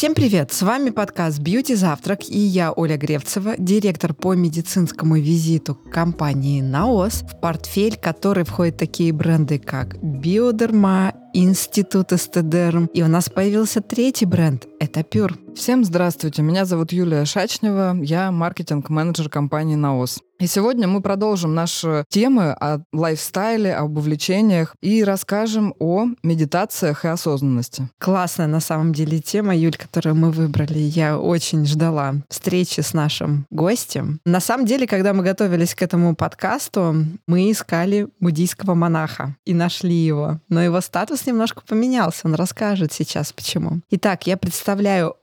Всем привет! С вами подкаст «Бьюти Завтрак» и я, Оля Гревцева, директор по медицинскому визиту компании «Наос», в портфель которой входят такие бренды, как «Биодерма», Институт Эстедерм. И у нас появился третий бренд — это Пюр. Всем здравствуйте, меня зовут Юлия Шачнева, я маркетинг-менеджер компании «Наос». И сегодня мы продолжим наши темы о лайфстайле, об увлечениях и расскажем о медитациях и осознанности. Классная на самом деле тема, Юль, которую мы выбрали. Я очень ждала встречи с нашим гостем. На самом деле, когда мы готовились к этому подкасту, мы искали буддийского монаха и нашли его. Но его статус немножко поменялся. Он расскажет сейчас, почему. Итак, я представляю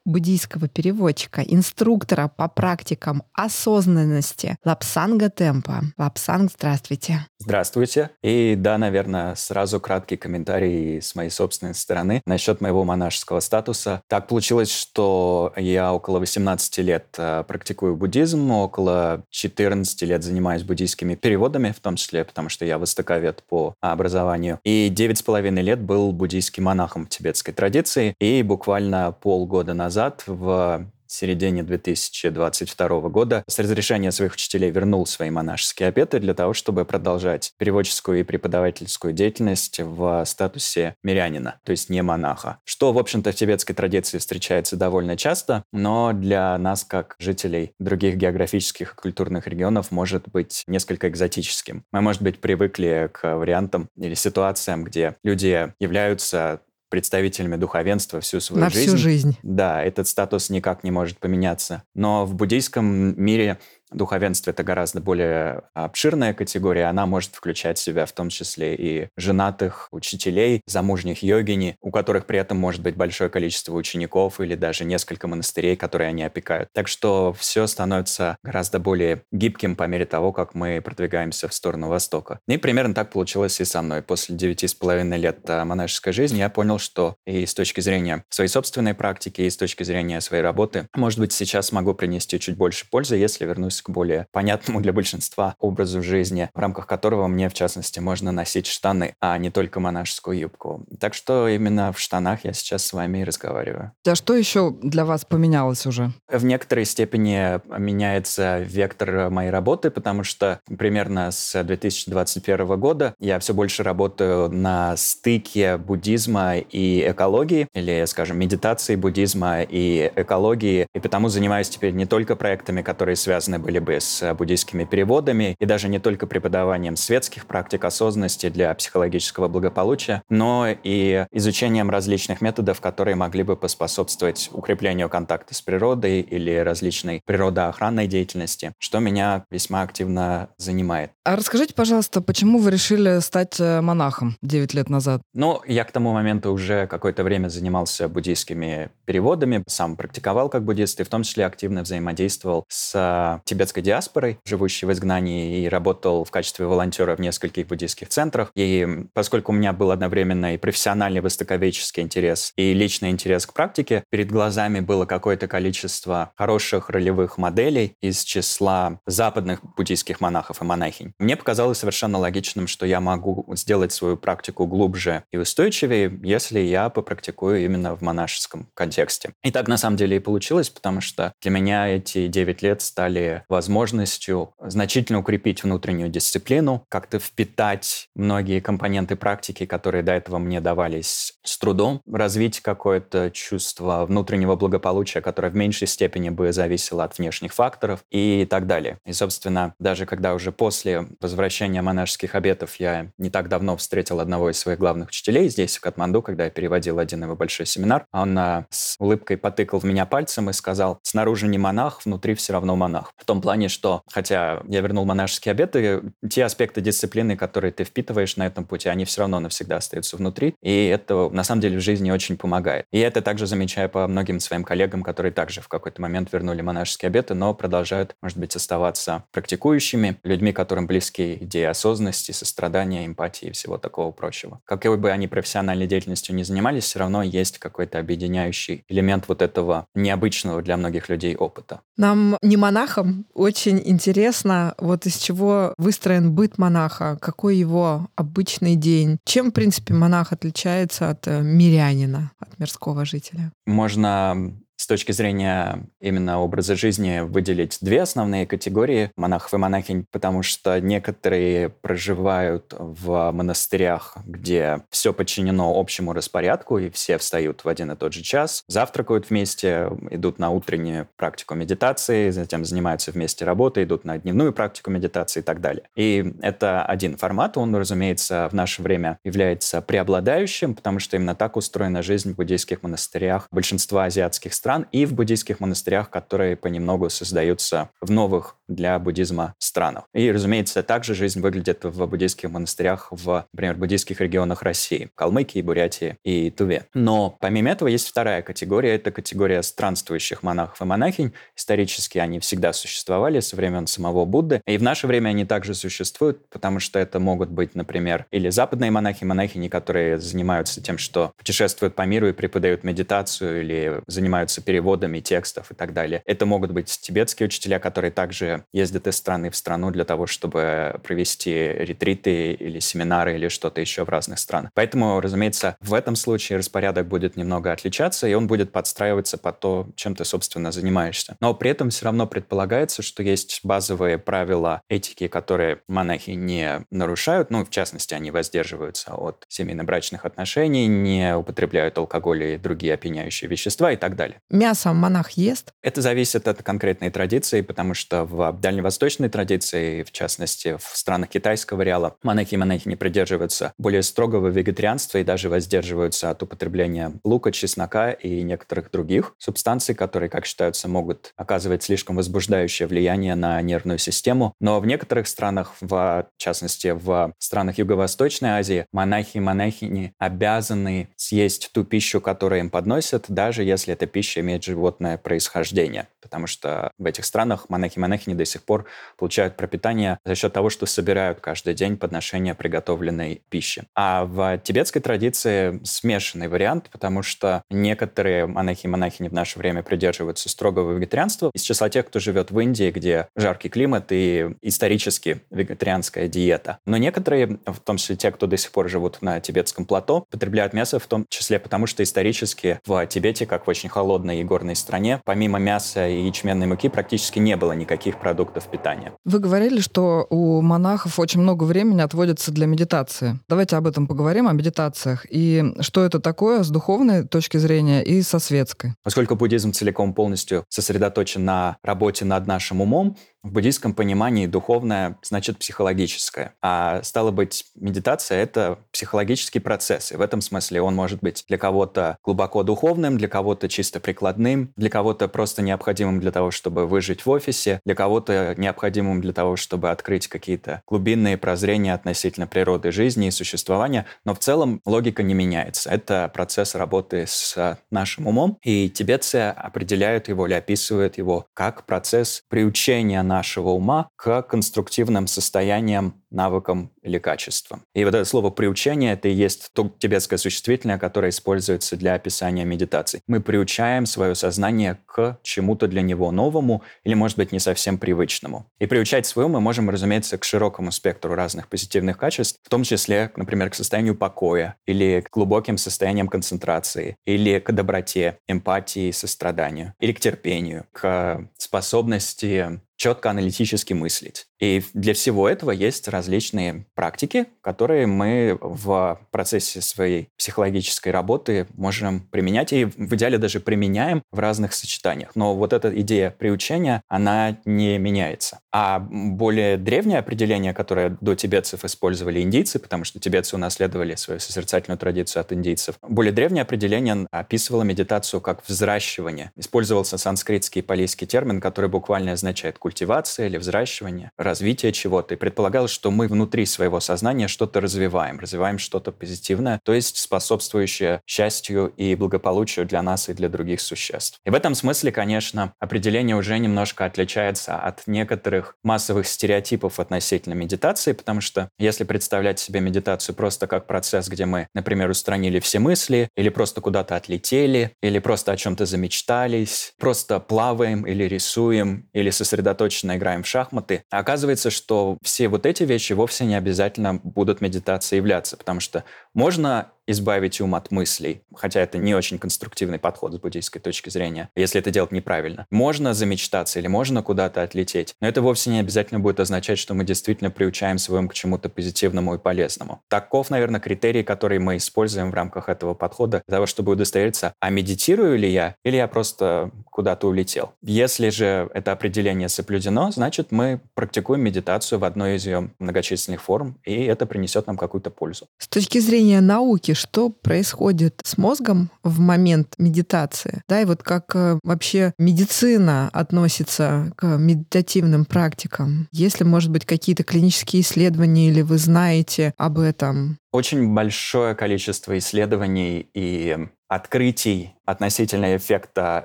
буддийского переводчика, инструктора по практикам осознанности Лапсан Лапсанга Темпа. Лапсанг, здравствуйте. Здравствуйте. И да, наверное, сразу краткий комментарий с моей собственной стороны насчет моего монашеского статуса. Так получилось, что я около 18 лет э, практикую буддизм, около 14 лет занимаюсь буддийскими переводами, в том числе, потому что я востоковед по образованию. И 9,5 лет был буддийским монахом в тибетской традиции. И буквально полгода назад в середине 2022 года с разрешения своих учителей вернул свои монашеские обеты для того, чтобы продолжать переводческую и преподавательскую деятельность в статусе мирянина, то есть не монаха. Что, в общем-то, в тибетской традиции встречается довольно часто, но для нас, как жителей других географических и культурных регионов, может быть несколько экзотическим. Мы, может быть, привыкли к вариантам или ситуациям, где люди являются представителями духовенства всю свою На жизнь. всю жизнь. Да, этот статус никак не может поменяться. Но в буддийском мире Духовенство — это гораздо более обширная категория. Она может включать в себя в том числе и женатых учителей, замужних йогини, у которых при этом может быть большое количество учеников или даже несколько монастырей, которые они опекают. Так что все становится гораздо более гибким по мере того, как мы продвигаемся в сторону Востока. И примерно так получилось и со мной. После девяти с половиной лет э, монашеской жизни я понял, что и с точки зрения своей собственной практики, и с точки зрения своей работы, может быть, сейчас смогу принести чуть больше пользы, если вернусь вернусь к более понятному для большинства образу жизни, в рамках которого мне, в частности, можно носить штаны, а не только монашескую юбку. Так что именно в штанах я сейчас с вами и разговариваю. А что еще для вас поменялось уже? В некоторой степени меняется вектор моей работы, потому что примерно с 2021 года я все больше работаю на стыке буддизма и экологии, или, скажем, медитации буддизма и экологии, и потому занимаюсь теперь не только проектами, которые связаны были бы с э, буддийскими переводами и даже не только преподаванием светских практик осознанности для психологического благополучия, но и изучением различных методов, которые могли бы поспособствовать укреплению контакта с природой или различной природоохранной деятельности, что меня весьма активно занимает. А расскажите, пожалуйста, почему вы решили стать э, монахом 9 лет назад? Ну, я к тому моменту уже какое-то время занимался буддийскими переводами, сам практиковал как буддист и в том числе активно взаимодействовал с э, тибетской диаспорой, живущей в изгнании, и работал в качестве волонтера в нескольких буддийских центрах. И поскольку у меня был одновременно и профессиональный востоковедческий интерес, и личный интерес к практике, перед глазами было какое-то количество хороших ролевых моделей из числа западных буддийских монахов и монахинь. Мне показалось совершенно логичным, что я могу сделать свою практику глубже и устойчивее, если я попрактикую именно в монашеском контексте. И так на самом деле и получилось, потому что для меня эти 9 лет стали возможностью значительно укрепить внутреннюю дисциплину, как-то впитать многие компоненты практики, которые до этого мне давались с трудом, развить какое-то чувство внутреннего благополучия, которое в меньшей степени бы зависело от внешних факторов и так далее. И, собственно, даже когда уже после возвращения монашеских обетов я не так давно встретил одного из своих главных учителей здесь, в Катманду, когда я переводил один его большой семинар, он а, с улыбкой потыкал в меня пальцем и сказал, снаружи не монах, внутри все равно монах. В том плане, что, хотя я вернул монашеские обеты, те аспекты дисциплины, которые ты впитываешь на этом пути, они все равно навсегда остаются внутри, и это на самом деле в жизни очень помогает. И это также замечаю по многим своим коллегам, которые также в какой-то момент вернули монашеские обеты, но продолжают, может быть, оставаться практикующими, людьми, которым близки идеи осознанности, сострадания, эмпатии и всего такого прочего. Какой бы они профессиональной деятельностью не занимались, все равно есть какой-то объединяющий элемент вот этого необычного для многих людей опыта. Нам не монахам очень интересно, вот из чего выстроен быт монаха, какой его обычный день. Чем, в принципе, монах отличается от э, мирянина, от мирского жителя? Можно с точки зрения именно образа жизни выделить две основные категории монахов и монахинь, потому что некоторые проживают в монастырях, где все подчинено общему распорядку, и все встают в один и тот же час, завтракают вместе, идут на утреннюю практику медитации, затем занимаются вместе работой, идут на дневную практику медитации и так далее. И это один формат, он, разумеется, в наше время является преобладающим, потому что именно так устроена жизнь в буддийских монастырях большинства азиатских стран и в буддийских монастырях, которые понемногу создаются в новых для буддизма странах. И, разумеется, также жизнь выглядит в буддийских монастырях в, например, буддийских регионах России, Калмыкии, Бурятии и Туве. Но помимо этого есть вторая категория, это категория странствующих монахов и монахинь. Исторически они всегда существовали со времен самого Будды, и в наше время они также существуют, потому что это могут быть, например, или западные монахи, монахини, которые занимаются тем, что путешествуют по миру и преподают медитацию, или занимаются переводами текстов и так далее. Это могут быть тибетские учителя, которые также ездят из страны в страну для того, чтобы провести ретриты или семинары или что-то еще в разных странах. Поэтому, разумеется, в этом случае распорядок будет немного отличаться, и он будет подстраиваться под то, чем ты, собственно, занимаешься. Но при этом все равно предполагается, что есть базовые правила этики, которые монахи не нарушают, ну, в частности, они воздерживаются от семейно-брачных отношений, не употребляют алкоголь и другие опьяняющие вещества и так далее. Мясо монах ест? Это зависит от конкретной традиции, потому что в дальневосточной традиции, в частности, в странах китайского реала, монахи и монахи не придерживаются более строгого вегетарианства и даже воздерживаются от употребления лука, чеснока и некоторых других субстанций, которые, как считаются, могут оказывать слишком возбуждающее влияние на нервную систему. Но в некоторых странах, в частности, в странах Юго-Восточной Азии, монахи и монахини обязаны съесть ту пищу, которую им подносят, даже если эта пища имеет животное происхождение. Потому что в этих странах монахи и монахини до сих пор получают пропитание за счет того, что собирают каждый день подношения приготовленной пищи. А в тибетской традиции смешанный вариант, потому что некоторые монахи и монахини в наше время придерживаются строгого вегетарианства. Из числа тех, кто живет в Индии, где жаркий климат и исторически вегетарианская диета. Но некоторые, в том числе те, кто до сих пор живут на тибетском плато, потребляют мясо в том числе потому, что исторически в Тибете, как в очень холодной и горной стране, помимо мяса и ячменной муки практически не было никаких продуктов питания. Вы говорили, что у монахов очень много времени отводится для медитации. Давайте об этом поговорим, о медитациях. И что это такое с духовной точки зрения и со светской? Поскольку буддизм целиком полностью сосредоточен на работе над нашим умом, в буддийском понимании духовное значит психологическое. А стало быть, медитация — это психологический процесс. И в этом смысле он может быть для кого-то глубоко духовным, для кого-то чисто прикладным, для кого-то просто необходимым для того, чтобы выжить в офисе, для кого-то необходимым для того, чтобы открыть какие-то глубинные прозрения относительно природы жизни и существования. Но в целом логика не меняется. Это процесс работы с нашим умом, и тибетцы определяют его или описывают его как процесс приучения нашего ума к конструктивным состояниям навыкам или качествам. И вот это слово «приучение» — это и есть то тибетское существительное, которое используется для описания медитации. Мы приучаем свое сознание к чему-то для него новому или, может быть, не совсем привычному. И приучать свое мы можем, разумеется, к широкому спектру разных позитивных качеств, в том числе, например, к состоянию покоя или к глубоким состояниям концентрации, или к доброте, эмпатии, состраданию, или к терпению, к способности четко аналитически мыслить. И для всего этого есть различные практики, которые мы в процессе своей психологической работы можем применять и в идеале даже применяем в разных сочетаниях. Но вот эта идея приучения, она не меняется. А более древнее определение, которое до тибетцев использовали индийцы, потому что тибетцы унаследовали свою созерцательную традицию от индийцев, более древнее определение описывало медитацию как взращивание. Использовался санскритский и палийский термин, который буквально означает культивация или взращивание развития чего-то. И предполагалось, что мы внутри своего сознания что-то развиваем, развиваем что-то позитивное, то есть способствующее счастью и благополучию для нас и для других существ. И в этом смысле, конечно, определение уже немножко отличается от некоторых массовых стереотипов относительно медитации, потому что если представлять себе медитацию просто как процесс, где мы, например, устранили все мысли, или просто куда-то отлетели, или просто о чем-то замечтались, просто плаваем или рисуем, или сосредоточенно играем в шахматы, оказывается, что все вот эти вещи вовсе не обязательно будут медитацией являться, потому что можно избавить ум от мыслей, хотя это не очень конструктивный подход с буддийской точки зрения, если это делать неправильно. Можно замечтаться или можно куда-то отлететь, но это вовсе не обязательно будет означать, что мы действительно приучаем свой к чему-то позитивному и полезному. Таков, наверное, критерий, который мы используем в рамках этого подхода для того, чтобы удостовериться, а медитирую ли я или я просто куда-то улетел. Если же это определение соблюдено, значит, мы практикуем медитацию в одной из ее многочисленных форм, и это принесет нам какую-то пользу. С точки зрения науки, что происходит с мозгом в момент медитации? Да, и вот как э, вообще медицина относится к медитативным практикам? Если, может быть, какие-то клинические исследования или вы знаете об этом? Очень большое количество исследований и открытий относительно эффекта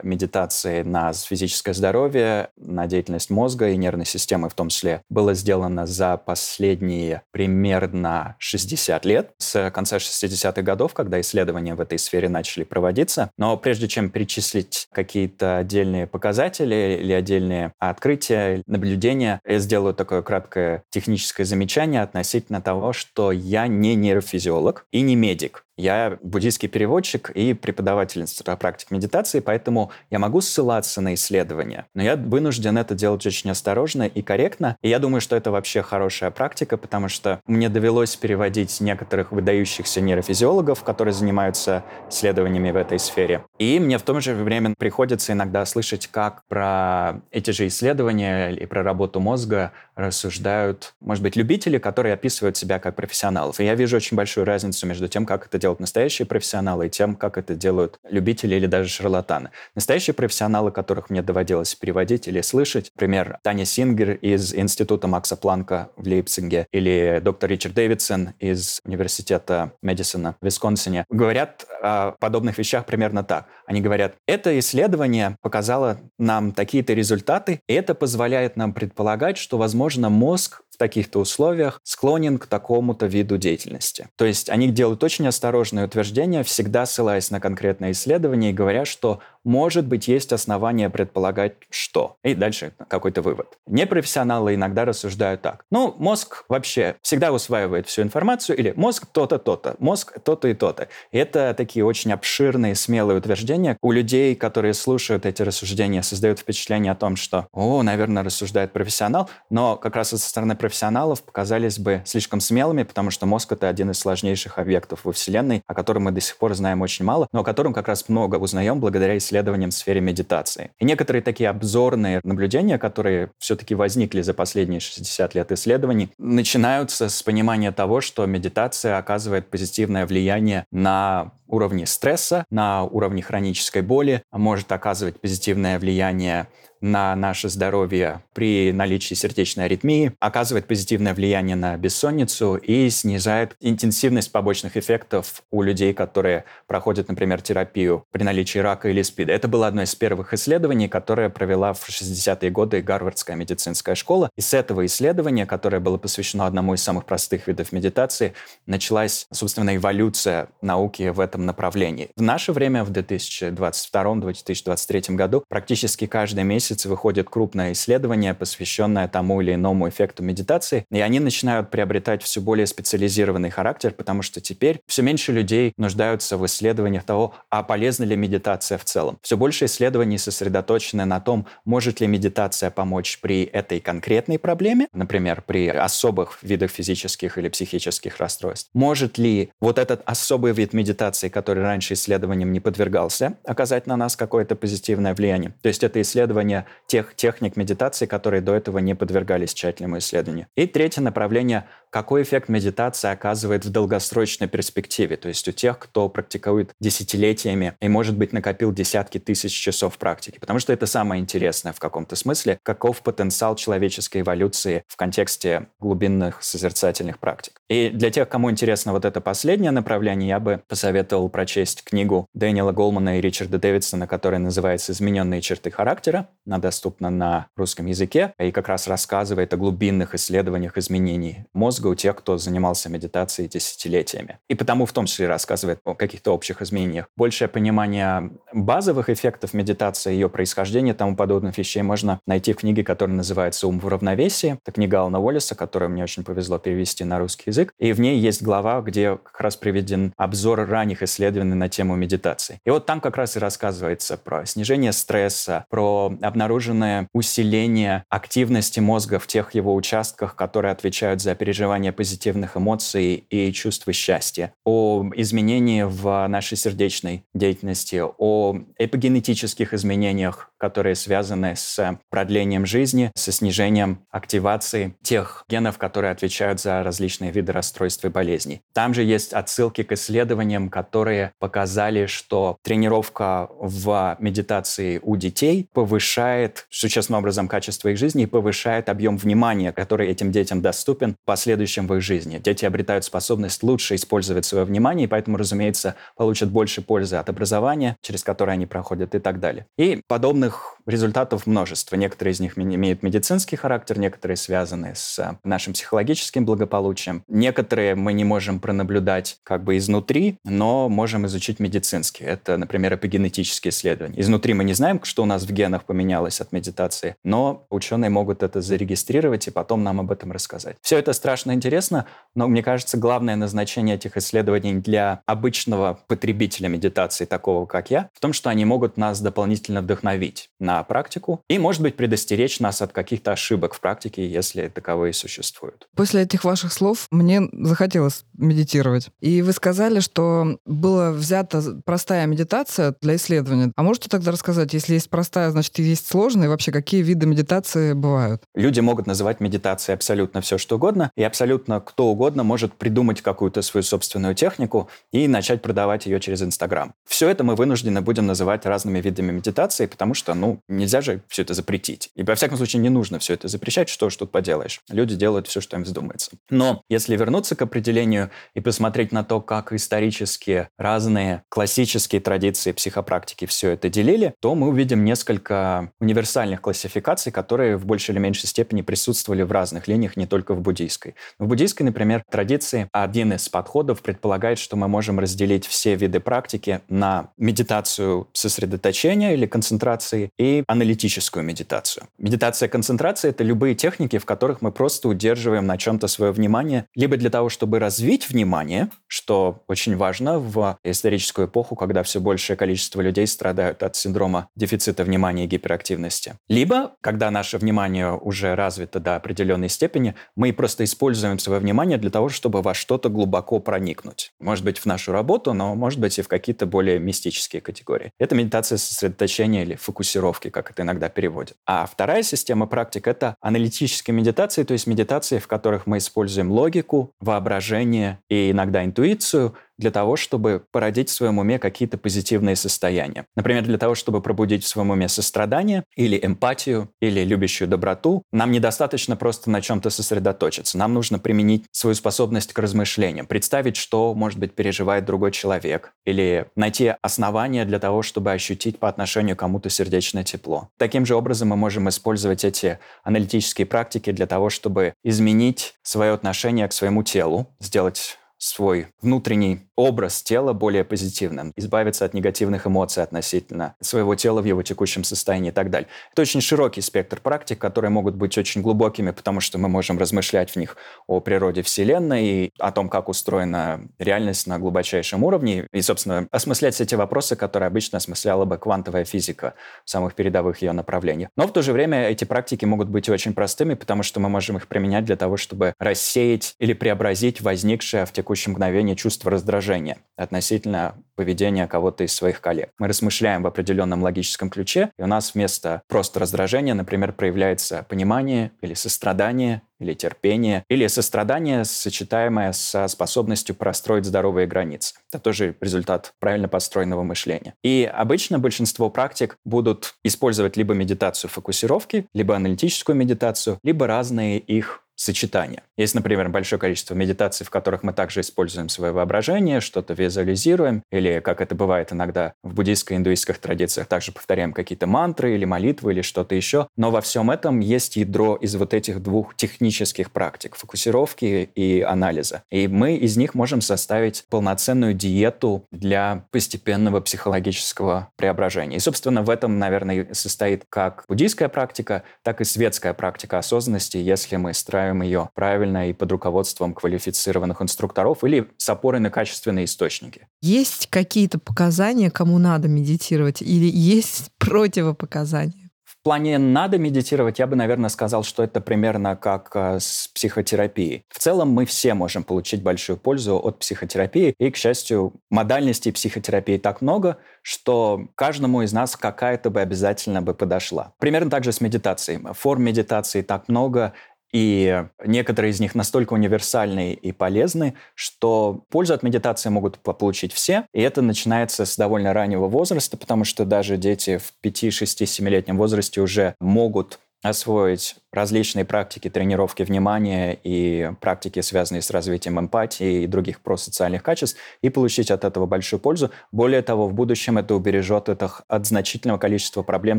медитации на физическое здоровье, на деятельность мозга и нервной системы в том числе, было сделано за последние примерно 60 лет, с конца 60-х годов, когда исследования в этой сфере начали проводиться. Но прежде чем перечислить какие-то отдельные показатели или отдельные открытия, наблюдения, я сделаю такое краткое техническое замечание относительно того, что я не нейрофизиолог и не медик. Я буддийский переводчик и преподаватель практик медитации, поэтому я могу ссылаться на исследования, но я вынужден это делать очень осторожно и корректно. И я думаю, что это вообще хорошая практика, потому что мне довелось переводить некоторых выдающихся нейрофизиологов, которые занимаются исследованиями в этой сфере. И мне в то же время приходится иногда слышать, как про эти же исследования и про работу мозга рассуждают, может быть, любители, которые описывают себя как профессионалов. И я вижу очень большую разницу между тем, как это делают настоящие профессионалы, и тем, как это делают любители или даже шарлатаны. Настоящие профессионалы, которых мне доводилось переводить или слышать, например, Таня Сингер из Института Макса Планка в Лейпциге или доктор Ричард Дэвидсон из Университета Медисона в Висконсине, говорят о подобных вещах примерно так. Они говорят, это исследование показало нам такие-то результаты, и это позволяет нам предполагать, что, возможно, мозг в таких-то условиях склонен к такому-то виду деятельности. То есть они делают очень осторожные утверждения, всегда ссылаясь на конкретное исследование и говоря, что может быть, есть основания предполагать, что. И дальше какой-то вывод. Непрофессионалы иногда рассуждают так. Ну, мозг вообще всегда усваивает всю информацию, или мозг то-то, то-то, мозг то-то и то-то. Это такие очень обширные, смелые утверждения. У людей, которые слушают эти рассуждения, создают впечатление о том, что, о, наверное, рассуждает профессионал, но как раз со стороны профессионалов показались бы слишком смелыми, потому что мозг — это один из сложнейших объектов во Вселенной, о котором мы до сих пор знаем очень мало, но о котором как раз много узнаем благодаря исследованиям в сфере медитации. И некоторые такие обзорные наблюдения, которые все-таки возникли за последние 60 лет исследований, начинаются с понимания того, что медитация оказывает позитивное влияние на уровне стресса, на уровне хронической боли, может оказывать позитивное влияние на наше здоровье при наличии сердечной аритмии, оказывает позитивное влияние на бессонницу и снижает интенсивность побочных эффектов у людей, которые проходят, например, терапию при наличии рака или СПИДа. Это было одно из первых исследований, которое провела в 60-е годы Гарвардская медицинская школа. И с этого исследования, которое было посвящено одному из самых простых видов медитации, началась, собственно, эволюция науки в этом направлении. В наше время, в 2022-2023 году, практически каждый месяц выходит крупное исследование, посвященное тому или иному эффекту медитации, и они начинают приобретать все более специализированный характер, потому что теперь все меньше людей нуждаются в исследованиях того, а полезна ли медитация в целом. Все больше исследований сосредоточены на том, может ли медитация помочь при этой конкретной проблеме, например, при особых видах физических или психических расстройств. Может ли вот этот особый вид медитации, который раньше исследованиям не подвергался, оказать на нас какое-то позитивное влияние? То есть это исследование тех техник медитации, которые до этого не подвергались тщательному исследованию. И третье направление – какой эффект медитация оказывает в долгосрочной перспективе, то есть у тех, кто практикует десятилетиями и, может быть, накопил десятки тысяч часов практики. Потому что это самое интересное в каком-то смысле, каков потенциал человеческой эволюции в контексте глубинных созерцательных практик. И для тех, кому интересно вот это последнее направление, я бы посоветовал прочесть книгу Дэниела Голмана и Ричарда Дэвидсона, которая называется «Измененные черты характера». Она доступна на русском языке и как раз рассказывает о глубинных исследованиях изменений мозга мозга у тех, кто занимался медитацией десятилетиями. И потому в том числе рассказывает о каких-то общих изменениях. Большее понимание базовых эффектов медитации, ее происхождения и тому подобных вещей можно найти в книге, которая называется «Ум в равновесии». Это книга Алана Уоллеса, которую мне очень повезло перевести на русский язык. И в ней есть глава, где как раз приведен обзор ранних исследований на тему медитации. И вот там как раз и рассказывается про снижение стресса, про обнаруженное усиление активности мозга в тех его участках, которые отвечают за переживание позитивных эмоций и чувства счастья, о изменении в нашей сердечной деятельности, о эпигенетических изменениях, которые связаны с продлением жизни, со снижением активации тех генов, которые отвечают за различные виды расстройств и болезней. Там же есть отсылки к исследованиям, которые показали, что тренировка в медитации у детей повышает существенным образом качество их жизни и повышает объем внимания, который этим детям доступен в в их жизни. Дети обретают способность лучше использовать свое внимание, и поэтому, разумеется, получат больше пользы от образования, через которое они проходят и так далее. И подобных результатов множество. Некоторые из них имеют медицинский характер, некоторые связаны с нашим психологическим благополучием. Некоторые мы не можем пронаблюдать как бы изнутри, но можем изучить медицински. Это, например, эпигенетические исследования. Изнутри мы не знаем, что у нас в генах поменялось от медитации, но ученые могут это зарегистрировать и потом нам об этом рассказать. Все это страшно интересно, но мне кажется, главное назначение этих исследований для обычного потребителя медитации, такого как я, в том, что они могут нас дополнительно вдохновить на практику и, может быть, предостеречь нас от каких-то ошибок в практике, если таковые существуют. После этих ваших слов мне захотелось медитировать. И вы сказали, что была взята простая медитация для исследования. А можете тогда рассказать, если есть простая, значит, и есть сложная, и вообще какие виды медитации бывают? Люди могут называть медитацией абсолютно все, что угодно, и абсолютно кто угодно может придумать какую-то свою собственную технику и начать продавать ее через Инстаграм. Все это мы вынуждены будем называть разными видами медитации, потому что, ну, нельзя же все это запретить. И, во всяком случае, не нужно все это запрещать, что ж тут поделаешь. Люди делают все, что им вздумается. Но если вернуться к определению и посмотреть на то, как исторически разные классические традиции психопрактики все это делили, то мы увидим несколько универсальных классификаций, которые в большей или меньшей степени присутствовали в разных линиях, не только в буддийской. В буддийской, например, традиции один из подходов предполагает, что мы можем разделить все виды практики на медитацию сосредоточения или концентрации и аналитическую медитацию. Медитация концентрации — это любые техники, в которых мы просто удерживаем на чем-то свое внимание, либо для того, чтобы развить внимание, что очень важно в историческую эпоху, когда все большее количество людей страдают от синдрома дефицита внимания и гиперактивности. Либо, когда наше внимание уже развито до определенной степени, мы просто используем свое внимание для того, чтобы во что-то глубоко проникнуть. Может быть, в нашу работу, но может быть и в какие-то более мистические категории. Это медитация сосредоточения или фокусировки, как это иногда переводят. А вторая система практик — это аналитические медитации, то есть медитации, в которых мы используем логику, воображение и иногда интуицию для того, чтобы породить в своем уме какие-то позитивные состояния. Например, для того, чтобы пробудить в своем уме сострадание или эмпатию, или любящую доброту, нам недостаточно просто на чем-то сосредоточиться. Нам нужно применить свою способность к размышлениям, представить, что, может быть, переживает другой человек, или найти основания для того, чтобы ощутить по отношению к кому-то сердечное тепло. Таким же образом мы можем использовать эти аналитические практики для того, чтобы изменить свое отношение к своему телу, сделать свой внутренний образ тела более позитивным, избавиться от негативных эмоций относительно своего тела в его текущем состоянии и так далее. Это очень широкий спектр практик, которые могут быть очень глубокими, потому что мы можем размышлять в них о природе Вселенной и о том, как устроена реальность на глубочайшем уровне, и, собственно, осмыслять все эти вопросы, которые обычно осмысляла бы квантовая физика в самых передовых ее направлениях. Но в то же время эти практики могут быть очень простыми, потому что мы можем их применять для того, чтобы рассеять или преобразить возникшее в текущем текущее мгновение чувство раздражения относительно поведения кого-то из своих коллег. Мы размышляем в определенном логическом ключе, и у нас вместо просто раздражения, например, проявляется понимание или сострадание, или терпение, или сострадание, сочетаемое со способностью простроить здоровые границы. Это тоже результат правильно построенного мышления. И обычно большинство практик будут использовать либо медитацию фокусировки, либо аналитическую медитацию, либо разные их сочетания. Есть, например, большое количество медитаций, в которых мы также используем свое воображение, что-то визуализируем, или, как это бывает иногда в буддийско индуистских традициях, также повторяем какие-то мантры или молитвы или что-то еще. Но во всем этом есть ядро из вот этих двух технических практик – фокусировки и анализа. И мы из них можем составить полноценную диету для постепенного психологического преображения. И, собственно, в этом, наверное, состоит как буддийская практика, так и светская практика осознанности, если мы строим ее правильно и под руководством квалифицированных инструкторов или с опорой на качественные источники. Есть какие-то показания, кому надо медитировать, или есть противопоказания? В плане «надо медитировать» я бы, наверное, сказал, что это примерно как э, с психотерапией. В целом мы все можем получить большую пользу от психотерапии, и, к счастью, модальностей психотерапии так много, что каждому из нас какая-то бы обязательно бы подошла. Примерно так же с медитацией. Форм медитации так много, и некоторые из них настолько универсальны и полезны, что пользу от медитации могут получить все. И это начинается с довольно раннего возраста, потому что даже дети в 5, 6, 7-летнем возрасте уже могут освоить различные практики тренировки внимания и практики, связанные с развитием эмпатии и других просоциальных качеств, и получить от этого большую пользу. Более того, в будущем это убережет их от значительного количества проблем,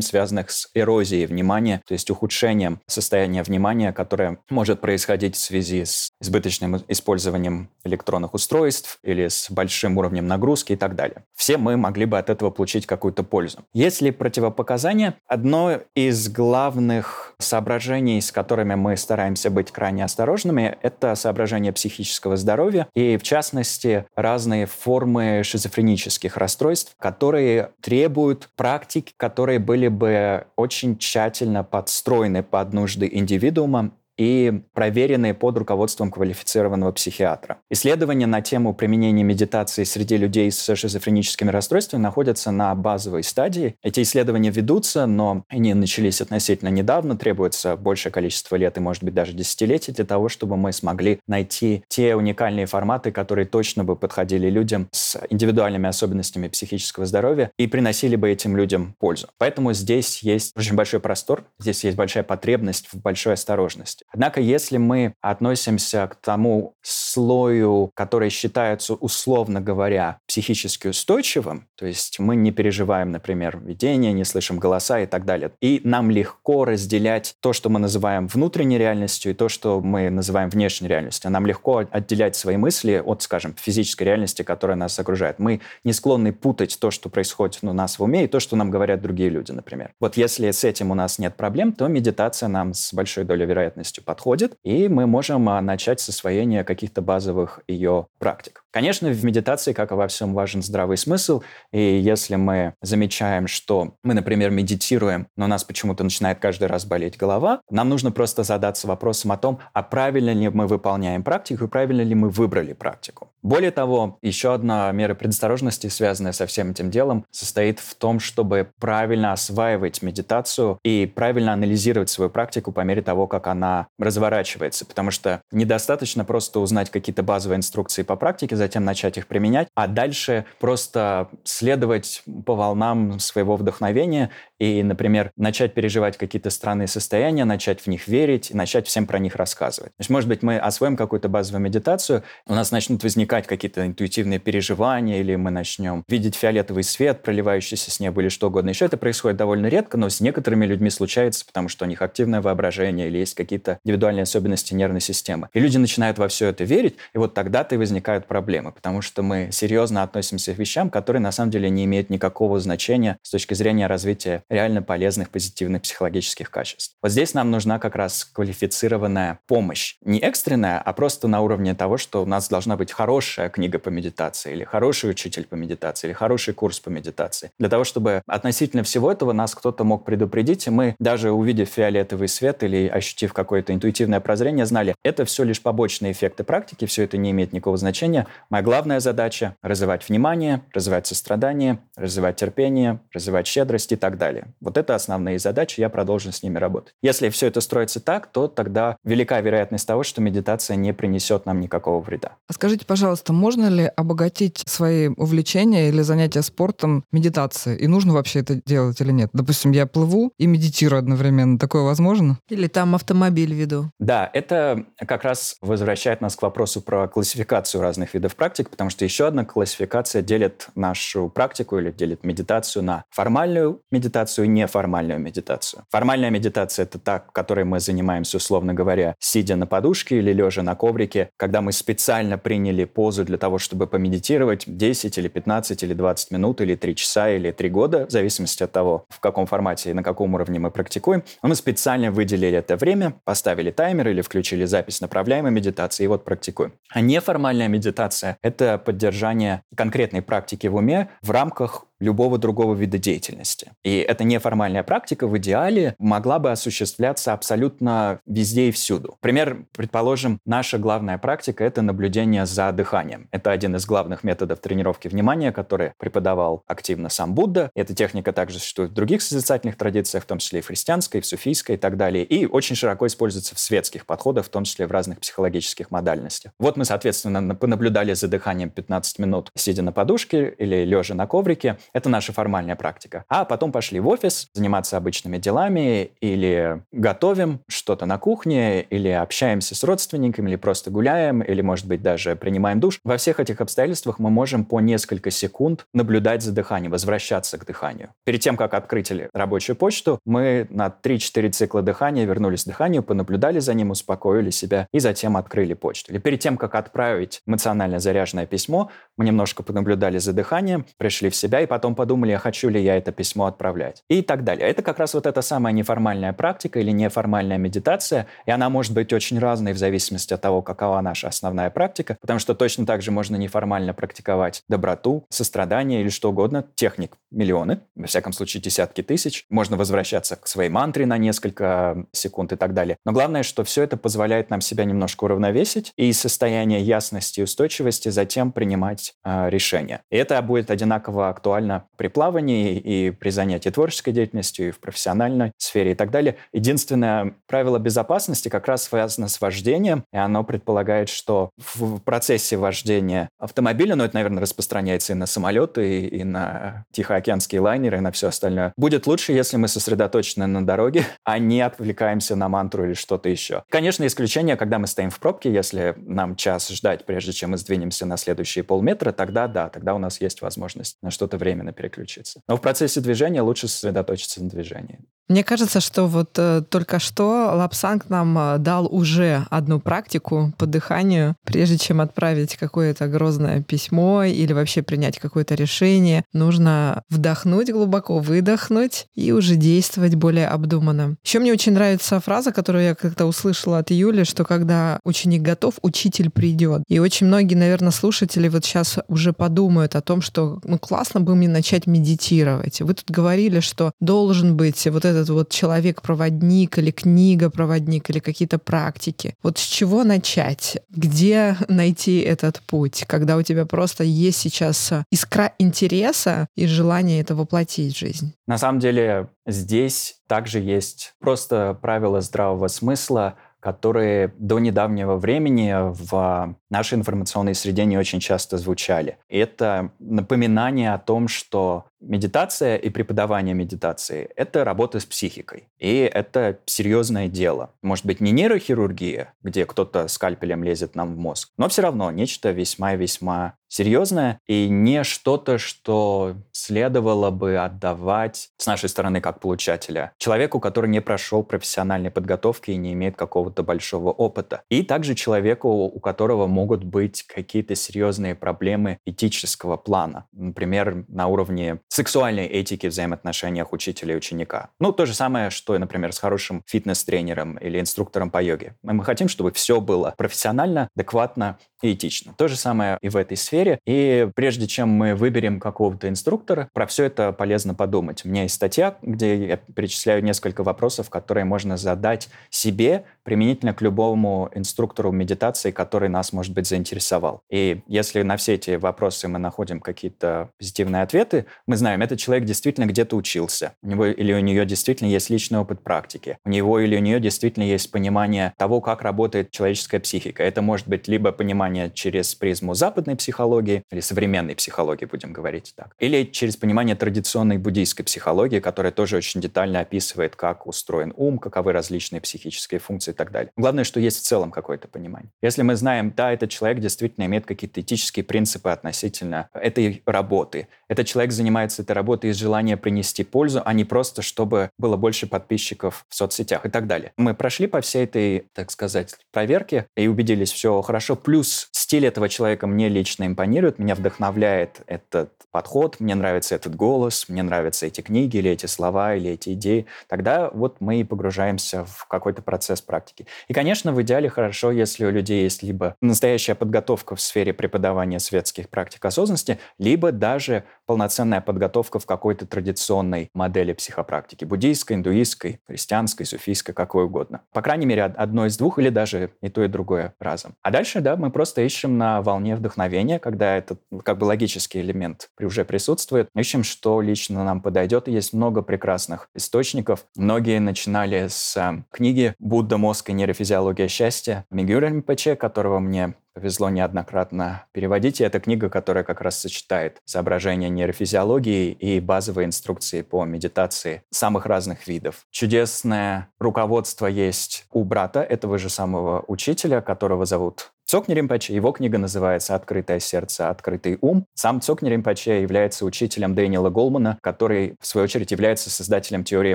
связанных с эрозией внимания, то есть ухудшением состояния внимания, которое может происходить в связи с избыточным использованием электронных устройств или с большим уровнем нагрузки и так далее. Все мы могли бы от этого получить какую-то пользу. Если противопоказания, одно из главных соображений соображений, с которыми мы стараемся быть крайне осторожными, это соображения психического здоровья и, в частности, разные формы шизофренических расстройств, которые требуют практик, которые были бы очень тщательно подстроены под нужды индивидуума и проверенные под руководством квалифицированного психиатра. Исследования на тему применения медитации среди людей с шизофреническими расстройствами находятся на базовой стадии. Эти исследования ведутся, но они начались относительно недавно, требуется большее количество лет и, может быть, даже десятилетий для того, чтобы мы смогли найти те уникальные форматы, которые точно бы подходили людям с индивидуальными особенностями психического здоровья и приносили бы этим людям пользу. Поэтому здесь есть очень большой простор, здесь есть большая потребность в большой осторожности. Однако, если мы относимся к тому слою, который считается, условно говоря, психически устойчивым, то есть мы не переживаем, например, видение, не слышим голоса и так далее, и нам легко разделять то, что мы называем внутренней реальностью, и то, что мы называем внешней реальностью. Нам легко отделять свои мысли от, скажем, физической реальности, которая нас окружает. Мы не склонны путать то, что происходит у нас в уме, и то, что нам говорят другие люди, например. Вот если с этим у нас нет проблем, то медитация нам с большой долей вероятности полностью подходит, и мы можем а, начать с освоения каких-то базовых ее практик. Конечно, в медитации, как и во всем, важен здравый смысл, и если мы замечаем, что мы, например, медитируем, но у нас почему-то начинает каждый раз болеть голова, нам нужно просто задаться вопросом о том, а правильно ли мы выполняем практику и правильно ли мы выбрали практику. Более того, еще одна мера предосторожности, связанная со всем этим делом, состоит в том, чтобы правильно осваивать медитацию и правильно анализировать свою практику по мере того, как она разворачивается. Потому что недостаточно просто узнать какие-то базовые инструкции по практике, затем начать их применять, а дальше просто следовать по волнам своего вдохновения и, например, начать переживать какие-то странные состояния, начать в них верить начать всем про них рассказывать. То есть, может быть, мы освоим какую-то базовую медитацию, у нас начнут возникать какие-то интуитивные переживания, или мы начнем видеть фиолетовый свет, проливающийся с неба, или что угодно. Еще это происходит довольно редко, но с некоторыми людьми случается, потому что у них активное воображение или есть какие-то индивидуальные особенности нервной системы. И люди начинают во все это верить, и вот тогда-то и возникают проблемы, потому что мы серьезно относимся к вещам, которые на самом деле не имеют никакого значения с точки зрения развития реально полезных позитивных психологических качеств. Вот здесь нам нужна как раз квалифицированная помощь. Не экстренная, а просто на уровне того, что у нас должна быть хорошая книга по медитации, или хороший учитель по медитации, или хороший курс по медитации. Для того, чтобы относительно всего этого нас кто-то мог предупредить, и мы, даже увидев фиолетовый свет или ощутив какое-то интуитивное прозрение, знали, это все лишь побочные эффекты практики, все это не имеет никакого значения. Моя главная задача — развивать внимание, развивать сострадание, развивать терпение, развивать щедрость и так далее. Далее. Вот это основные задачи, я продолжу с ними работать. Если все это строится так, то тогда велика вероятность того, что медитация не принесет нам никакого вреда. А скажите, пожалуйста, можно ли обогатить свои увлечения или занятия спортом медитацией? И нужно вообще это делать или нет? Допустим, я плыву и медитирую одновременно. Такое возможно? Или там автомобиль веду? Да, это как раз возвращает нас к вопросу про классификацию разных видов практик, потому что еще одна классификация делит нашу практику или делит медитацию на формальную медитацию и неформальную медитацию. Формальная медитация — это та, в которой мы занимаемся, условно говоря, сидя на подушке или лежа на коврике, когда мы специально приняли позу для того, чтобы помедитировать 10 или 15 или 20 минут или 3 часа или 3 года, в зависимости от того, в каком формате и на каком уровне мы практикуем. Мы специально выделили это время, поставили таймер или включили запись направляемой медитации и вот практикуем. А неформальная медитация — это поддержание конкретной практики в уме в рамках любого другого вида деятельности. И эта неформальная практика в идеале могла бы осуществляться абсолютно везде и всюду. Пример, предположим, наша главная практика — это наблюдение за дыханием. Это один из главных методов тренировки внимания, который преподавал активно сам Будда. Эта техника также существует в других созерцательных традициях, в том числе и в христианской, и в суфийской и так далее. И очень широко используется в светских подходах, в том числе в разных психологических модальностях. Вот мы, соответственно, понаблюдали за дыханием 15 минут, сидя на подушке или лежа на коврике. Это наша формальная практика. А потом пошли в офис заниматься обычными делами или готовим что-то на кухне, или общаемся с родственниками, или просто гуляем, или, может быть, даже принимаем душ. Во всех этих обстоятельствах мы можем по несколько секунд наблюдать за дыханием, возвращаться к дыханию. Перед тем, как открыть рабочую почту, мы на 3-4 цикла дыхания вернулись к дыханию, понаблюдали за ним, успокоили себя и затем открыли почту. Или перед тем, как отправить эмоционально заряженное письмо, мы немножко понаблюдали за дыханием, пришли в себя и потом подумали, а хочу ли я это письмо отправлять. И так далее. Это как раз вот эта самая неформальная практика или неформальная медитация, и она может быть очень разной в зависимости от того, какова наша основная практика, потому что точно так же можно неформально практиковать доброту, сострадание или что угодно. Техник миллионы, во всяком случае десятки тысяч. Можно возвращаться к своей мантре на несколько секунд и так далее. Но главное, что все это позволяет нам себя немножко уравновесить и из состояния ясности и устойчивости затем принимать э, решения. И это будет одинаково актуально при плавании и при занятии творческой деятельностью, и в профессиональной сфере и так далее. Единственное правило безопасности как раз связано с вождением, и оно предполагает, что в процессе вождения автомобиля, ну это, наверное, распространяется и на самолеты, и, и на тихоокеанские лайнеры, и на все остальное, будет лучше, если мы сосредоточены на дороге, а не отвлекаемся на мантру или что-то еще. Конечно, исключение, когда мы стоим в пробке, если нам час ждать, прежде чем мы сдвинемся на следующие полметра, тогда да, тогда у нас есть возможность на что-то временно переключиться. Но в процессе движения лучше сосредоточиться на движении. Мне кажется, что вот э, только что Лапсанг нам э, дал уже одну практику по дыханию, прежде чем отправить какое-то грозное письмо или вообще принять какое-то решение, нужно вдохнуть глубоко, выдохнуть и уже действовать более обдуманно. Еще мне очень нравится фраза, которую я как-то услышала от Юли, что когда ученик готов, учитель придет. И очень многие, наверное, слушатели вот сейчас уже подумают о том, что ну классно бы мне начать медитировать. Вы тут говорили, что должен быть вот этот вот человек-проводник или книга-проводник или какие-то практики. Вот с чего начать? Где найти этот путь, когда у тебя просто есть сейчас искра интереса и желание это воплотить в жизнь? На самом деле здесь также есть просто правила здравого смысла, которые до недавнего времени в нашей информационной среде не очень часто звучали. Это напоминание о том, что медитация и преподавание медитации — это работа с психикой. И это серьезное дело. Может быть, не нейрохирургия, где кто-то скальпелем лезет нам в мозг, но все равно нечто весьма-весьма серьезное и не что-то, что следовало бы отдавать с нашей стороны как получателя человеку, который не прошел профессиональной подготовки и не имеет какого-то большого опыта. И также человеку, у которого могут быть какие-то серьезные проблемы этического плана. Например, на уровне сексуальной этики в взаимоотношениях учителя и ученика. Ну, то же самое, что, например, с хорошим фитнес-тренером или инструктором по йоге. Мы хотим, чтобы все было профессионально, адекватно и этично. То же самое и в этой сфере сфере. И прежде чем мы выберем какого-то инструктора, про все это полезно подумать. У меня есть статья, где я перечисляю несколько вопросов, которые можно задать себе применительно к любому инструктору медитации, который нас, может быть, заинтересовал. И если на все эти вопросы мы находим какие-то позитивные ответы, мы знаем, этот человек действительно где-то учился, у него или у нее действительно есть личный опыт практики, у него или у нее действительно есть понимание того, как работает человеческая психика. Это может быть либо понимание через призму западной психологии или современной психологии, будем говорить так, или через понимание традиционной буддийской психологии, которая тоже очень детально описывает, как устроен ум, каковы различные психические функции и так далее. Главное, что есть в целом какое-то понимание. Если мы знаем, да, этот человек действительно имеет какие-то этические принципы относительно этой работы, этот человек занимается этой работой из желания принести пользу, а не просто, чтобы было больше подписчиков в соцсетях и так далее. Мы прошли по всей этой, так сказать, проверке и убедились, все хорошо. Плюс стиль этого человека мне лично импонирует, меня вдохновляет этот подход, мне нравится этот голос, мне нравятся эти книги или эти слова или эти идеи. Тогда вот мы и погружаемся в какой-то процесс практики. И, конечно, в идеале хорошо, если у людей есть либо настоящая подготовка в сфере преподавания светских практик осознанности, либо даже полноценная подготовка в какой-то традиционной модели психопрактики. Буддийской, индуистской, христианской, суфийской, какой угодно. По крайней мере, одно из двух или даже и то, и другое разом. А дальше, да, мы просто ищем на волне вдохновения, когда этот как бы логический элемент уже присутствует. Ищем, что лично нам подойдет. И есть много прекрасных источников. Многие начинали с э, книги «Будда, мозг и нейрофизиология счастья» Мигюра Римпаче, которого мне повезло неоднократно переводить. И это книга, которая как раз сочетает соображения нейрофизиологии и базовые инструкции по медитации самых разных видов. Чудесное руководство есть у брата этого же самого учителя, которого зовут Цокни Римпаче, его книга называется «Открытое сердце, открытый ум». Сам Цокни Римпаче является учителем Дэниела Голмана, который, в свою очередь, является создателем теории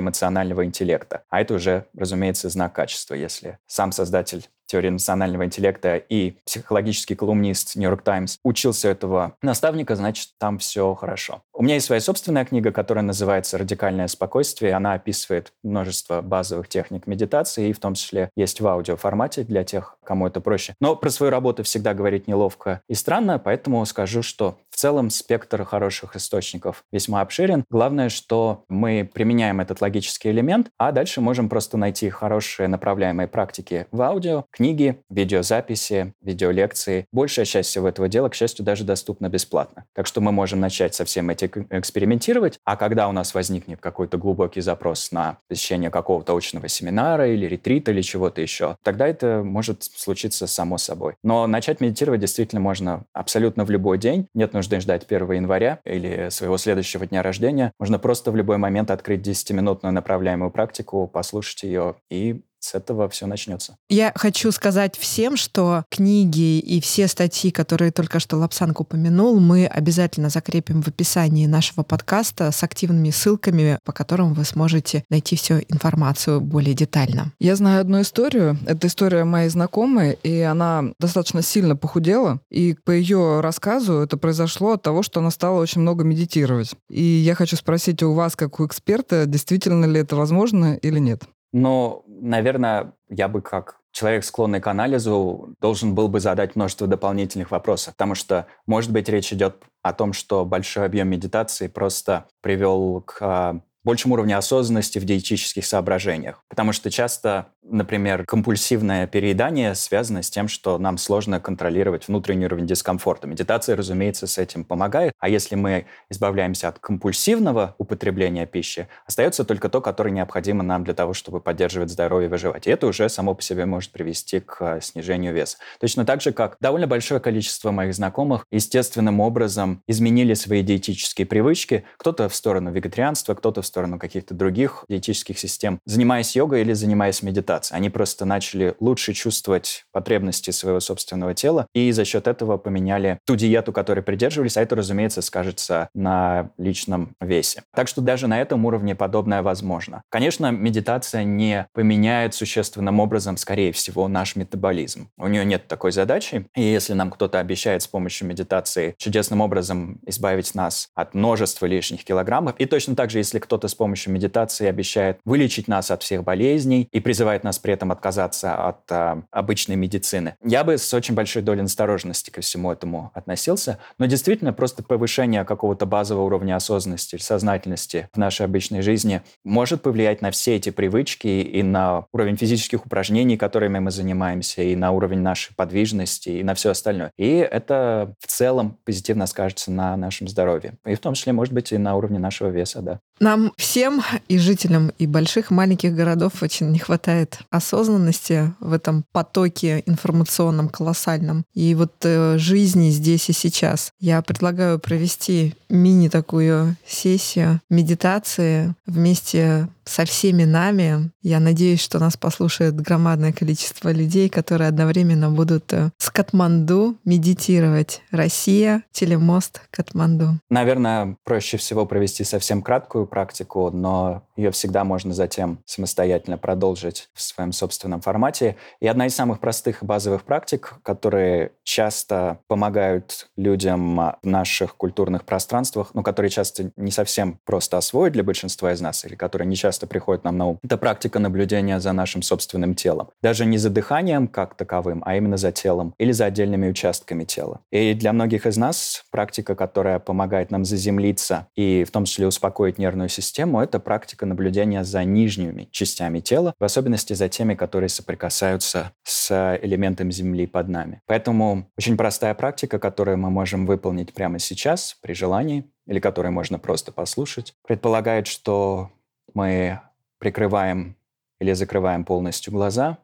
эмоционального интеллекта. А это уже, разумеется, знак качества, если сам создатель теории национального интеллекта и психологический колумнист Нью-Йорк Таймс учился этого наставника, значит, там все хорошо. У меня есть своя собственная книга, которая называется «Радикальное спокойствие». Она описывает множество базовых техник медитации, и в том числе есть в аудиоформате для тех, кому это проще. Но про свою работу всегда говорить неловко и странно, поэтому скажу, что в целом спектр хороших источников весьма обширен. Главное, что мы применяем этот логический элемент, а дальше можем просто найти хорошие направляемые практики в аудио, книги, видеозаписи, видеолекции. Большая часть всего этого дела, к счастью, даже доступна бесплатно. Так что мы можем начать со всем этим экспериментировать, а когда у нас возникнет какой-то глубокий запрос на посещение какого-то очного семинара или ретрита или чего-то еще, тогда это может случиться само собой. Но начать медитировать действительно можно абсолютно в любой день. Нет нужды ждать 1 января или своего следующего дня рождения. Можно просто в любой момент открыть 10-минутную направляемую практику, послушать ее и с этого все начнется. Я хочу сказать всем, что книги и все статьи, которые только что Лапсанг упомянул, мы обязательно закрепим в описании нашего подкаста с активными ссылками, по которым вы сможете найти всю информацию более детально. Я знаю одну историю. Это история моей знакомой, и она достаточно сильно похудела. И по ее рассказу это произошло от того, что она стала очень много медитировать. И я хочу спросить у вас, как у эксперта, действительно ли это возможно или нет? Но, наверное, я бы как человек, склонный к анализу, должен был бы задать множество дополнительных вопросов, потому что, может быть, речь идет о том, что большой объем медитации просто привел к большему уровню осознанности в диетических соображениях. Потому что часто, например, компульсивное переедание связано с тем, что нам сложно контролировать внутренний уровень дискомфорта. Медитация, разумеется, с этим помогает. А если мы избавляемся от компульсивного употребления пищи, остается только то, которое необходимо нам для того, чтобы поддерживать здоровье и выживать. И это уже само по себе может привести к э, снижению веса. Точно так же, как довольно большое количество моих знакомых естественным образом изменили свои диетические привычки. Кто-то в сторону вегетарианства, кто-то в сторону каких-то других диетических систем, занимаясь йогой или занимаясь медитацией. Они просто начали лучше чувствовать потребности своего собственного тела и за счет этого поменяли ту диету, которой придерживались, а это, разумеется, скажется на личном весе. Так что даже на этом уровне подобное возможно. Конечно, медитация не поменяет существенным образом, скорее всего, наш метаболизм. У нее нет такой задачи, и если нам кто-то обещает с помощью медитации чудесным образом избавить нас от множества лишних килограммов, и точно так же, если кто кто-то с помощью медитации обещает вылечить нас от всех болезней и призывает нас при этом отказаться от а, обычной медицины. Я бы с очень большой долей осторожности ко всему этому относился, но действительно просто повышение какого-то базового уровня осознанности или сознательности в нашей обычной жизни может повлиять на все эти привычки и на уровень физических упражнений, которыми мы занимаемся, и на уровень нашей подвижности, и на все остальное. И это в целом позитивно скажется на нашем здоровье. И в том числе, может быть, и на уровне нашего веса, да. Нам всем, и жителям и больших, и маленьких городов очень не хватает осознанности в этом потоке информационном колоссальном. И вот э, жизни здесь и сейчас. Я предлагаю провести мини такую сессию медитации вместе со всеми нами. Я надеюсь, что нас послушает громадное количество людей, которые одновременно будут э, с Катманду медитировать. Россия, телемост, Катманду. Наверное, проще всего провести совсем краткую практику, но ее всегда можно затем самостоятельно продолжить в своем собственном формате. И одна из самых простых базовых практик, которые часто помогают людям в наших культурных пространствах, но которые часто не совсем просто освоить для большинства из нас, или которые не часто часто приходит нам на ум, это практика наблюдения за нашим собственным телом. Даже не за дыханием как таковым, а именно за телом или за отдельными участками тела. И для многих из нас практика, которая помогает нам заземлиться и в том числе успокоить нервную систему, это практика наблюдения за нижними частями тела, в особенности за теми, которые соприкасаются с элементом Земли под нами. Поэтому очень простая практика, которую мы можем выполнить прямо сейчас при желании, или которую можно просто послушать, предполагает, что мы прикрываем или закрываем полностью глаза,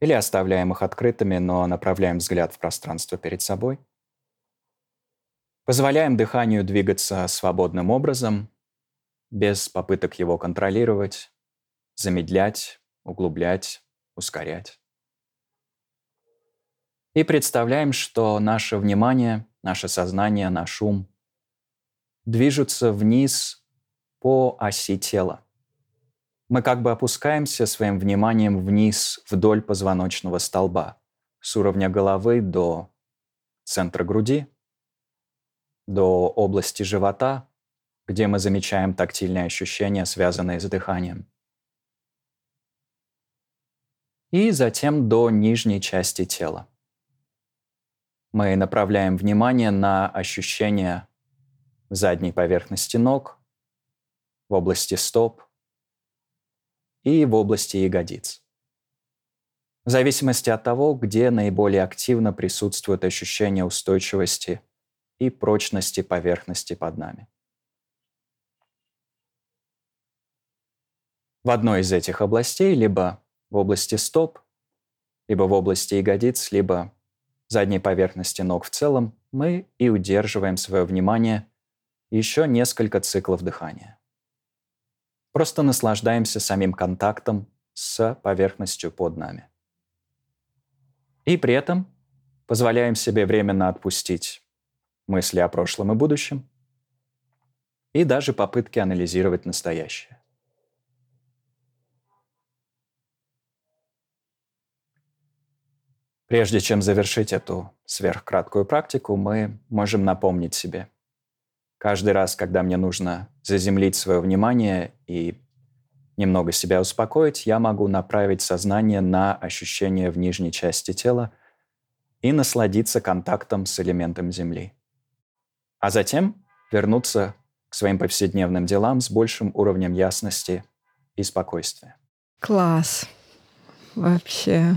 или оставляем их открытыми, но направляем взгляд в пространство перед собой. Позволяем дыханию двигаться свободным образом, без попыток его контролировать, замедлять, углублять, ускорять. И представляем, что наше внимание, наше сознание, наш ум движутся вниз по оси тела мы как бы опускаемся своим вниманием вниз вдоль позвоночного столба, с уровня головы до центра груди, до области живота, где мы замечаем тактильные ощущения, связанные с дыханием. И затем до нижней части тела. Мы направляем внимание на ощущения в задней поверхности ног, в области стоп, и в области ягодиц. В зависимости от того, где наиболее активно присутствует ощущение устойчивости и прочности поверхности под нами. В одной из этих областей, либо в области стоп, либо в области ягодиц, либо задней поверхности ног в целом, мы и удерживаем свое внимание еще несколько циклов дыхания. Просто наслаждаемся самим контактом с поверхностью под нами. И при этом позволяем себе временно отпустить мысли о прошлом и будущем и даже попытки анализировать настоящее. Прежде чем завершить эту сверхкраткую практику, мы можем напомнить себе – Каждый раз, когда мне нужно заземлить свое внимание и немного себя успокоить, я могу направить сознание на ощущение в нижней части тела и насладиться контактом с элементом Земли. А затем вернуться к своим повседневным делам с большим уровнем ясности и спокойствия. Класс. Вообще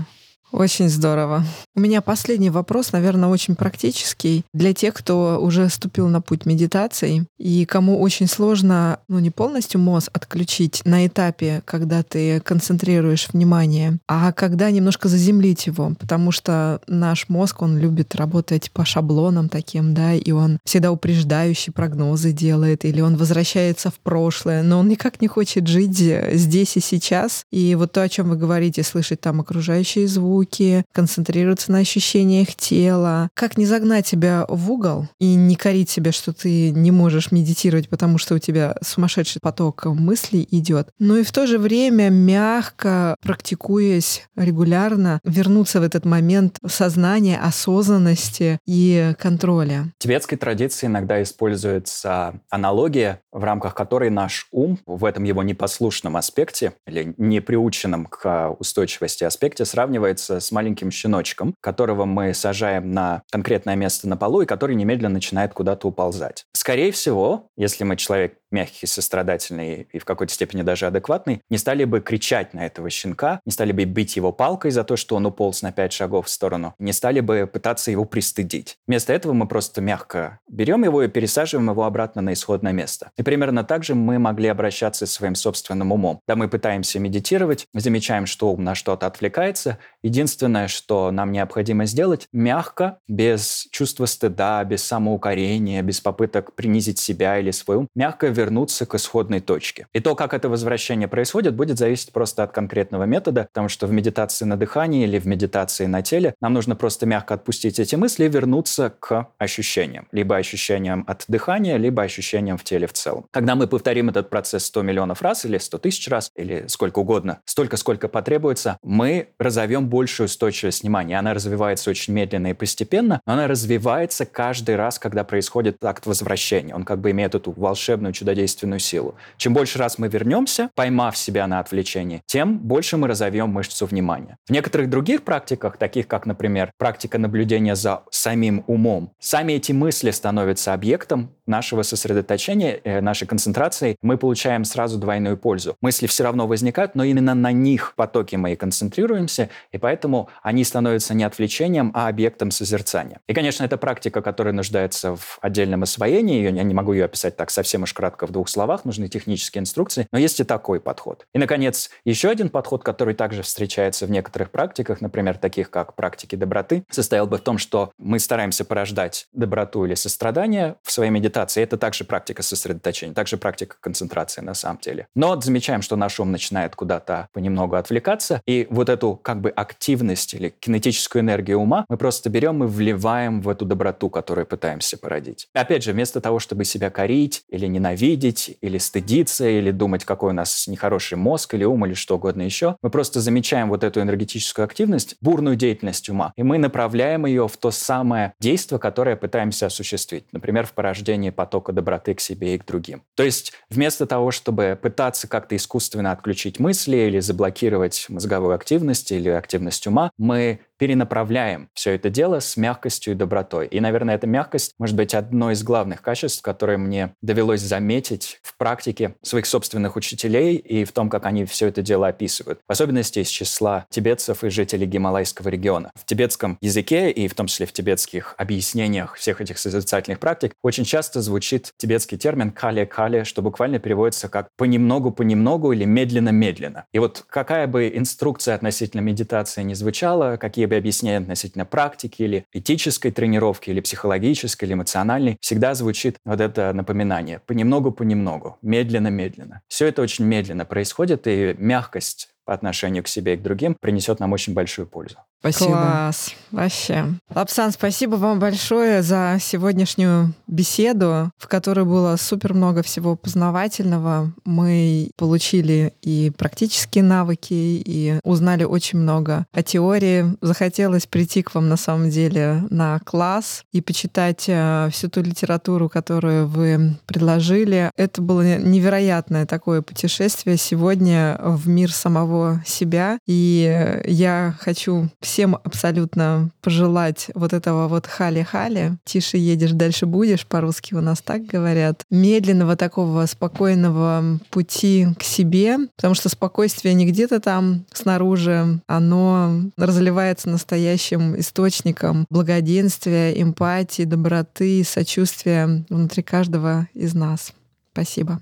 очень здорово. У меня последний вопрос, наверное, очень практический для тех, кто уже ступил на путь медитации и кому очень сложно, ну не полностью мозг отключить на этапе, когда ты концентрируешь внимание, а когда немножко заземлить его, потому что наш мозг, он любит работать по шаблонам таким, да, и он всегда упреждающие прогнозы делает, или он возвращается в прошлое, но он никак не хочет жить здесь и сейчас. И вот то, о чем вы говорите, слышать там окружающие звуки, руки, концентрироваться на ощущениях тела, как не загнать себя в угол и не корить себя, что ты не можешь медитировать, потому что у тебя сумасшедший поток мыслей идет, но и в то же время мягко, практикуясь регулярно, вернуться в этот момент сознания, осознанности и контроля. В тибетской традиции иногда используется аналогия, в рамках которой наш ум в этом его непослушном аспекте или неприученном к устойчивости аспекте сравнивается с маленьким щеночком, которого мы сажаем на конкретное место на полу и который немедленно начинает куда-то уползать. Скорее всего, если мы человек мягкий, сострадательный и в какой-то степени даже адекватный, не стали бы кричать на этого щенка, не стали бы бить его палкой за то, что он уполз на пять шагов в сторону, не стали бы пытаться его пристыдить. Вместо этого мы просто мягко берем его и пересаживаем его обратно на исходное место. И примерно так же мы могли обращаться с своим собственным умом. Да, мы пытаемся медитировать, замечаем, что ум на что-то отвлекается. Единственное, что нам необходимо сделать, мягко, без чувства стыда, без самоукорения, без попыток принизить себя или свой ум, мягко вернуться к исходной точке. И то, как это возвращение происходит, будет зависеть просто от конкретного метода, потому что в медитации на дыхании или в медитации на теле нам нужно просто мягко отпустить эти мысли и вернуться к ощущениям. Либо ощущениям от дыхания, либо ощущениям в теле в целом. Когда мы повторим этот процесс 100 миллионов раз или 100 тысяч раз, или сколько угодно, столько, сколько потребуется, мы разовьем большую устойчивость внимания. Она развивается очень медленно и постепенно, но она развивается каждый раз, когда происходит акт возвращения. Он как бы имеет эту волшебную чудо чудодейственную силу. Чем больше раз мы вернемся, поймав себя на отвлечении, тем больше мы разовьем мышцу внимания. В некоторых других практиках, таких как, например, практика наблюдения за самим умом, сами эти мысли становятся объектом нашего сосредоточения, э, нашей концентрации. Мы получаем сразу двойную пользу. Мысли все равно возникают, но именно на них потоки мы и концентрируемся, и поэтому они становятся не отвлечением, а объектом созерцания. И, конечно, это практика, которая нуждается в отдельном освоении. Я не могу ее описать так совсем уж кратко кратко в двух словах, нужны технические инструкции, но есть и такой подход. И, наконец, еще один подход, который также встречается в некоторых практиках, например, таких как практики доброты, состоял бы в том, что мы стараемся порождать доброту или сострадание в своей медитации. Это также практика сосредоточения, также практика концентрации на самом деле. Но замечаем, что наш ум начинает куда-то понемногу отвлекаться, и вот эту как бы активность или кинетическую энергию ума мы просто берем и вливаем в эту доброту, которую пытаемся породить. Опять же, вместо того, чтобы себя корить или ненавидеть, ненавидеть или стыдиться, или думать, какой у нас нехороший мозг или ум, или что угодно еще. Мы просто замечаем вот эту энергетическую активность, бурную деятельность ума, и мы направляем ее в то самое действие, которое пытаемся осуществить. Например, в порождении потока доброты к себе и к другим. То есть вместо того, чтобы пытаться как-то искусственно отключить мысли или заблокировать мозговую активность или активность ума, мы перенаправляем все это дело с мягкостью и добротой. И, наверное, эта мягкость может быть одно из главных качеств, которые мне довелось заметить в практике своих собственных учителей и в том, как они все это дело описывают. В особенности из числа тибетцев и жителей Гималайского региона. В тибетском языке и в том числе в тибетских объяснениях всех этих созерцательных практик очень часто звучит тибетский термин «кале-кале», что буквально переводится как «понемногу-понемногу» или «медленно-медленно». И вот какая бы инструкция относительно медитации не звучала, какие бы объяснения относительно практики или этической тренировки, или психологической, или эмоциональной, всегда звучит вот это напоминание. Понемногу-понемногу, медленно-медленно. Все это очень медленно происходит, и мягкость по отношению к себе и к другим принесет нам очень большую пользу. Спасибо. Класс, вообще. Лапсан, спасибо вам большое за сегодняшнюю беседу, в которой было супер много всего познавательного. Мы получили и практические навыки, и узнали очень много о теории. Захотелось прийти к вам на самом деле на класс и почитать э, всю ту литературу, которую вы предложили. Это было невероятное такое путешествие сегодня в мир самого себя. И я хочу всем абсолютно пожелать вот этого вот хали-хали. Тише едешь, дальше будешь, по-русски у нас так говорят. Медленного такого спокойного пути к себе, потому что спокойствие не где-то там снаружи, оно разливается настоящим источником благоденствия, эмпатии, доброты, сочувствия внутри каждого из нас. Спасибо.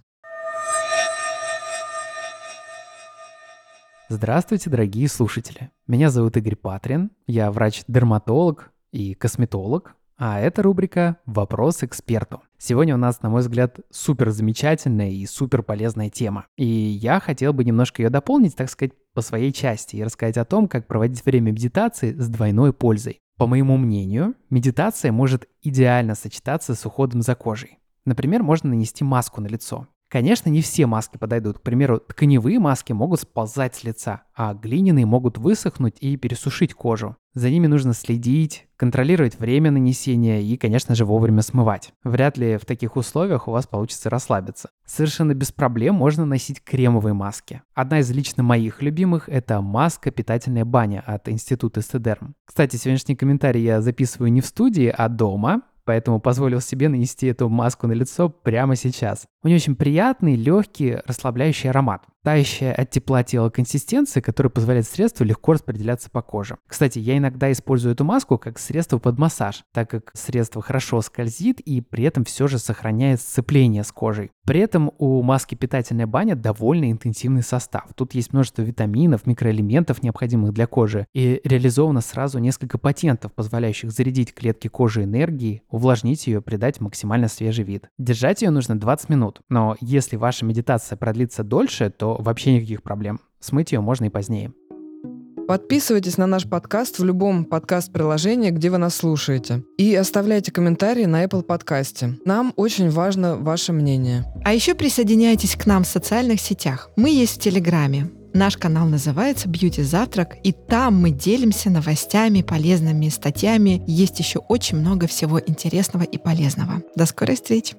Здравствуйте, дорогие слушатели. Меня зовут Игорь Патрин. Я врач-дерматолог и косметолог, А это рубрика «Вопрос эксперту». Сегодня у нас, на мой взгляд, супер замечательная и супер полезная тема. И я хотел бы немножко ее дополнить, так сказать, по своей части и рассказать о том, как проводить время медитации с двойной пользой. По моему мнению, медитация может идеально сочетаться с уходом за кожей. Например, можно нанести маску на лицо. Конечно, не все маски подойдут. К примеру, тканевые маски могут сползать с лица, а глиняные могут высохнуть и пересушить кожу. За ними нужно следить, контролировать время нанесения и, конечно же, вовремя смывать. Вряд ли в таких условиях у вас получится расслабиться. Совершенно без проблем можно носить кремовые маски. Одна из лично моих любимых – это маска «Питательная баня» от Института Эстедерм. Кстати, сегодняшний комментарий я записываю не в студии, а дома, поэтому позволил себе нанести эту маску на лицо прямо сейчас. У нее очень приятный, легкий, расслабляющий аромат. Тающая от тепла тела консистенция, которая позволяет средству легко распределяться по коже. Кстати, я иногда использую эту маску как средство под массаж, так как средство хорошо скользит и при этом все же сохраняет сцепление с кожей. При этом у маски питательная баня довольно интенсивный состав. Тут есть множество витаминов, микроэлементов, необходимых для кожи, и реализовано сразу несколько патентов, позволяющих зарядить клетки кожи энергией, увлажнить ее, придать максимально свежий вид. Держать ее нужно 20 минут. Но если ваша медитация продлится дольше, то вообще никаких проблем. Смыть ее можно и позднее. Подписывайтесь на наш подкаст в любом подкаст-приложении, где вы нас слушаете. И оставляйте комментарии на Apple подкасте. Нам очень важно ваше мнение. А еще присоединяйтесь к нам в социальных сетях. Мы есть в Телеграме. Наш канал называется «Бьюти Завтрак», и там мы делимся новостями, полезными статьями. Есть еще очень много всего интересного и полезного. До скорой встречи!